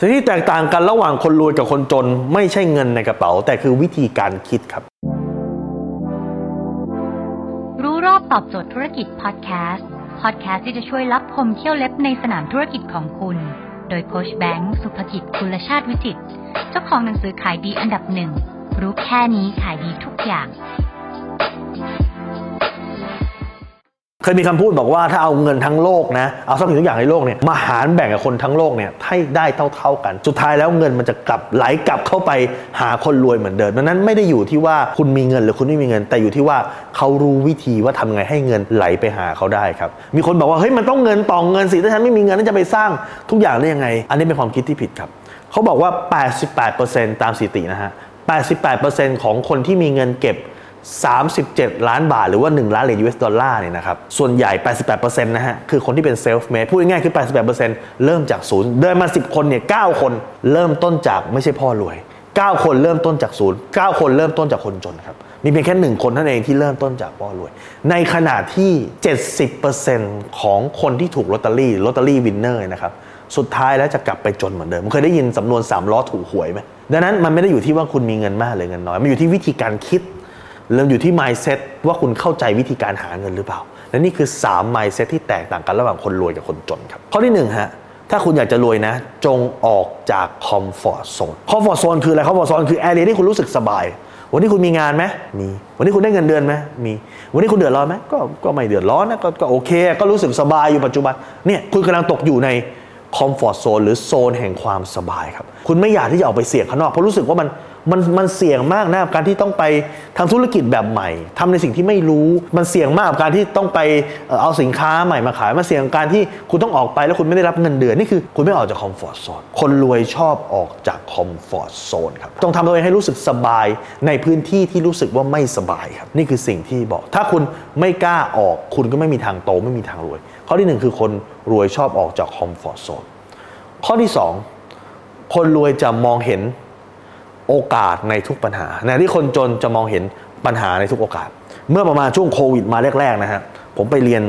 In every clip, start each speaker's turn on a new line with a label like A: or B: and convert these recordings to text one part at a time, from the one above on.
A: สิ่งที่แตกต่างกันระหว่างคนรวยกับคนจน ไม่ใช่เงินในกระเป๋า แต่คือวิธีการคิดครับ
B: รู้รอบตอบโจทย์ธุรกิจพอดแคสต์พอดแคสต์ที่จะช่วยรับพมเที่ยวเล็บในสนามธุรกิจของคุณ โดยโคชแบงค์สุภกิจคุลชาติวิจิตเจ้าของหนังสือขายดีอันดับหนึ่งรู้แค่นี้ขายดีทุกอย่าง
A: เคยมีคำพูดบอกว่าถ้าเอาเงินทั้งโลกนะเอาทรัพย์สินทุกอย่างในโลกเนี่ยมาหารแบ่งกับคนทั้งโลกเนี่ยให้ได้เท่า ๆกัน สุดท้ายแล้วเงินมันจะกลับไหลกลับเข้าไปหาคนรวยเหมือนเดิมดังนั้นไม่ได้อยู่ที่ว่าคุณมีเงินหรือคุณไม่มีเงิน แต่อยู่ที่ว่าเขารู้วิธีว่าทำไงให้เงินไหลไปหาเขาได้ครับมีคนบอกว่าเฮ้ยมันต้องเงินต่อเงินสิถ้าฉันไม่มีเงินนั้นจะไปสร้างทุกอย่างได้ยังไง อันนี้เป็นความคิดที่ผิดครับเขาบอกว่า 88%ตามสถิตินะฮะ88%ของคนที่มีเงินเก็บ 37 ล้านบาท หรือว่า 1 ล้านเหรียญ US ดอลลาร์เนี่ยนะครับ ส่วนใหญ่ 88%นะฮะ คือคนที่เป็น self-made พูดง่ายๆคือ 88%เริ่มจากศูนย์เดินมา 10 คนเนี่ย 9 คนเริ่มต้นจากไม่ใช่พ่อรวย 9 คนเริ่มต้นจากศูนย์9คนเริ่มต้นจากคนจนครับ มีเพียงแค่ 1 คนเท่านั้นเองที่เริ่มต้นจากพ่อรวย ในขณะที่ 70%ของคนที่ถูกลอตเตอรี่ lottery winner นะครับสุดท้ายแล้วจะกลับไปจนเหมือนเดิมเคยได้ยินสำนวนสามล้อถูกหวยไหมดังนั้นมันไม่ได้อยู่ที่ว่าคุณมีเงินมากหรือเงินน้อย มันอยู่ที่วิธีการคิด เริ่มอยู่ที่ mindset ว่าคุณเข้าใจวิธีการหาเงินหรือเปล่า และนี่คือ 3 mindset ที่แตกต่างกันระหว่างคนรวยกับคนจนครับ ข้อที่1ฮะถ้าคุณอยากจะรวยนะ จงออกจาก comfort zone comfort zone คืออะไร comfort zone คือ area ที่คุณรู้สึกสบาย วันนี้คุณมีงานไหมมี วันนี้คุณได้เงินเดือนไหมมี วันนี้คุณเดือดร้อนไหมก็ก็ไม่เดือดร้อนนะกก็โอเค ก็รู้สึกสบายอยู่ปัจจุบันเนี่ยคุณกำลังตกอยู่ในคอมฟอร์ z โซนหรือโซนแห่งความสบายครับคุณไม่อยากที่จะออกไปเสี่ยงข้างนอกเพราะรู้สึกว่ามัน มันมันเสี่ยงมากนะกับการที่ต้องไปทำธุรกิจแบบใหม่ทำในสิ่งที่ไม่รู้ มันเสี่ยงมากกับการที่ต้องไปเอาสินค้าใหม่มาขายมันเสี่ยงกับการที่คุณต้องออกไปแล้วคุณไม่ได้รับเงินเดือนนี่คือ คุณไม่ออกจากคอมฟอร์ z โซนคนรวยชอบออกจากคอมฟอร์ z โซนครับต้องทำตัวเองให้รู้สึกสบายในพื้นที่ที่รู้สึกว่าไม่สบายครับ นี่คือสิ่งที่บอก ถ้าคุณไม่กล้าออกคุณก็ไม่มีทางโตไม่มีทางรวย ข้อที่หนึ่งคือคนรวยชอบออกจากคอมฟอร์ z โซนข้อที่ 2 คนรวยจะมองเห็น โอกาสในทุกปัญหาในที่คนจนจะมองเห็นปัญหาในทุกโอกาส เมื่อประมาณช่วงโควิดมาแรกๆนะฮะผมไปเรียน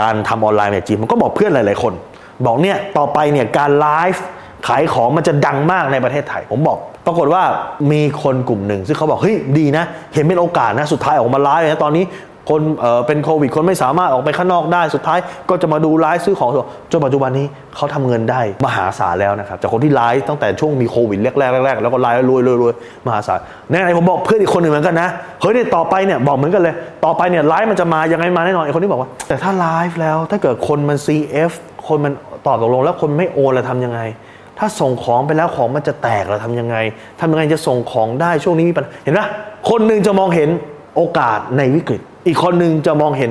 A: การทำออนไลน์ในจีนผมก็บอกเพื่อนหลายๆคน บอกเนี่ยต่อไปเนี่ยการไลฟ์ขายของมันจะดังมากในประเทศไทย ผมบอก ปรากฏว่ามีคนกลุ่มหนึ่งซึ่งเขาบอกเฮ้ยดีนะ เห็นเป็นโอกาสนะ สุดท้ายออกมาไลฟ์นะตอนนี้ คนเเป็นโควิด คนไม่สามารถออกไปข้างนอกได้สุดท้าย ก็จะมาดูไลฟ์ซื้อของจนปัจจุบันนี้เขาทำเงินได้มหาศาลแล้วนะครับจากคนที่ไลฟ์ตั้งแต่ช่วงมีโควิดแรกๆแรกๆแล้วก็ไลฟ์รวยรวยมหาศาลในไหนผมบอกเพื่อนอีกคนหนึ่งเหมือนกันนะเฮ้ยเนี่ยต่อไปเนี่ยบอกเหมือนกันเลย ต่อไปเนี่ยไลฟ์มันจะมายังไงมาแน่นอนไอ้คนที่บอกว่า แต่ถ้าไลฟ์แล้วถ้าเกิดคนมัน CF คนมันตอบตกลงแล้วคนไม่โอนแล้วทำยังไงถ้าส่งของไปแล้วของมันจะแตกเราทำยังไงทำยังไงจะส่งของได้ช่วงนี้มีปัญหาเห็นไหมคนหนึ่งจะมองเห็น โอกาสในวิกฤต อีกคนหนึ่งจะมองเห็น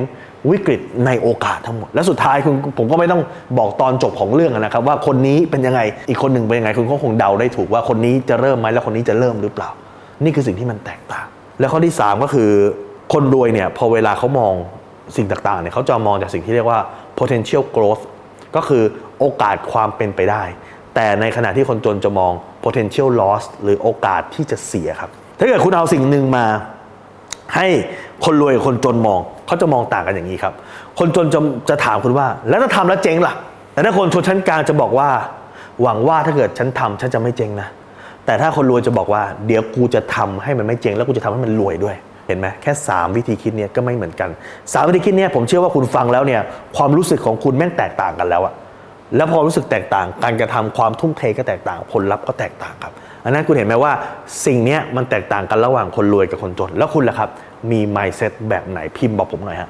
A: วิกฤตในโอกาสทั้งหมด และสุดท้ายคุณผมก็ไม่ต้องบอกตอนจบของเรื่องนะครับ ว่าคนนี้เป็นยังไงอีกคนหนึ่งเป็นยังไงคุณก็คงเดาได้ถูกว่าคนนี้จะเริ่มไหมแล้วคนนี้จะเริ่มหรือเปล่า นี่คือสิ่งที่มันแตกต่าง และข้อที่ 3 ก็คือคนรวยเนี่ยพอเวลาเขามองสิ่งต่างๆเนี่ยเขาจะมองจากสิ่งที่เรียกว่า potential growth ก็คือโอกาสความเป็นไปได้ แต่ในขณะที่คนจนจะมอง potential loss หรือโอกาสที่จะเสียครับ ถ้าเกิดคุณเอาสิ่งหนึ่งมา ให้คนรวยกับคนจนมองเขาจะมองต่างกันอย่างนี้ครับ คนจนจะจะถามคุณว่า แล้วถ้าทำแล้วเจ๊งล่ะ แต่ถ้าคนชนชั้นกลางจะบอกว่า หวังว่าถ้าเกิดฉันทำฉันจะไม่เจ๊งนะแต่ถ้าคนรวยจะบอกว่า เดี๋ยวกูจะทำให้มันไม่เจ๊งแล้วกูจะทำให้มันรวยด้วยเห็นไหมแค่ 3 วิธีคิดเนี้ยก็ไม่เหมือนกัน 3 วิธีคิดเนี้ยผมเชื่อว่าคุณฟังแล้วเนี่ยความรู้สึกของคุณแม่งแตกต่างกันแล้วอะแล้วพอรู้สึกแตกต่าง การกระทำความทุ่มเทก็แตกต่าง ผลลัพธ์ก็แตกต่างครับ อันนั้นคุณเห็นไหมว่าสิ่งนี้มันแตกต่างกันระหว่างคนรวยกับคนจน แล้วคุณล่ะครับ มี mindset แบบไหนพิมพ์บอกผมหน่อยฮะ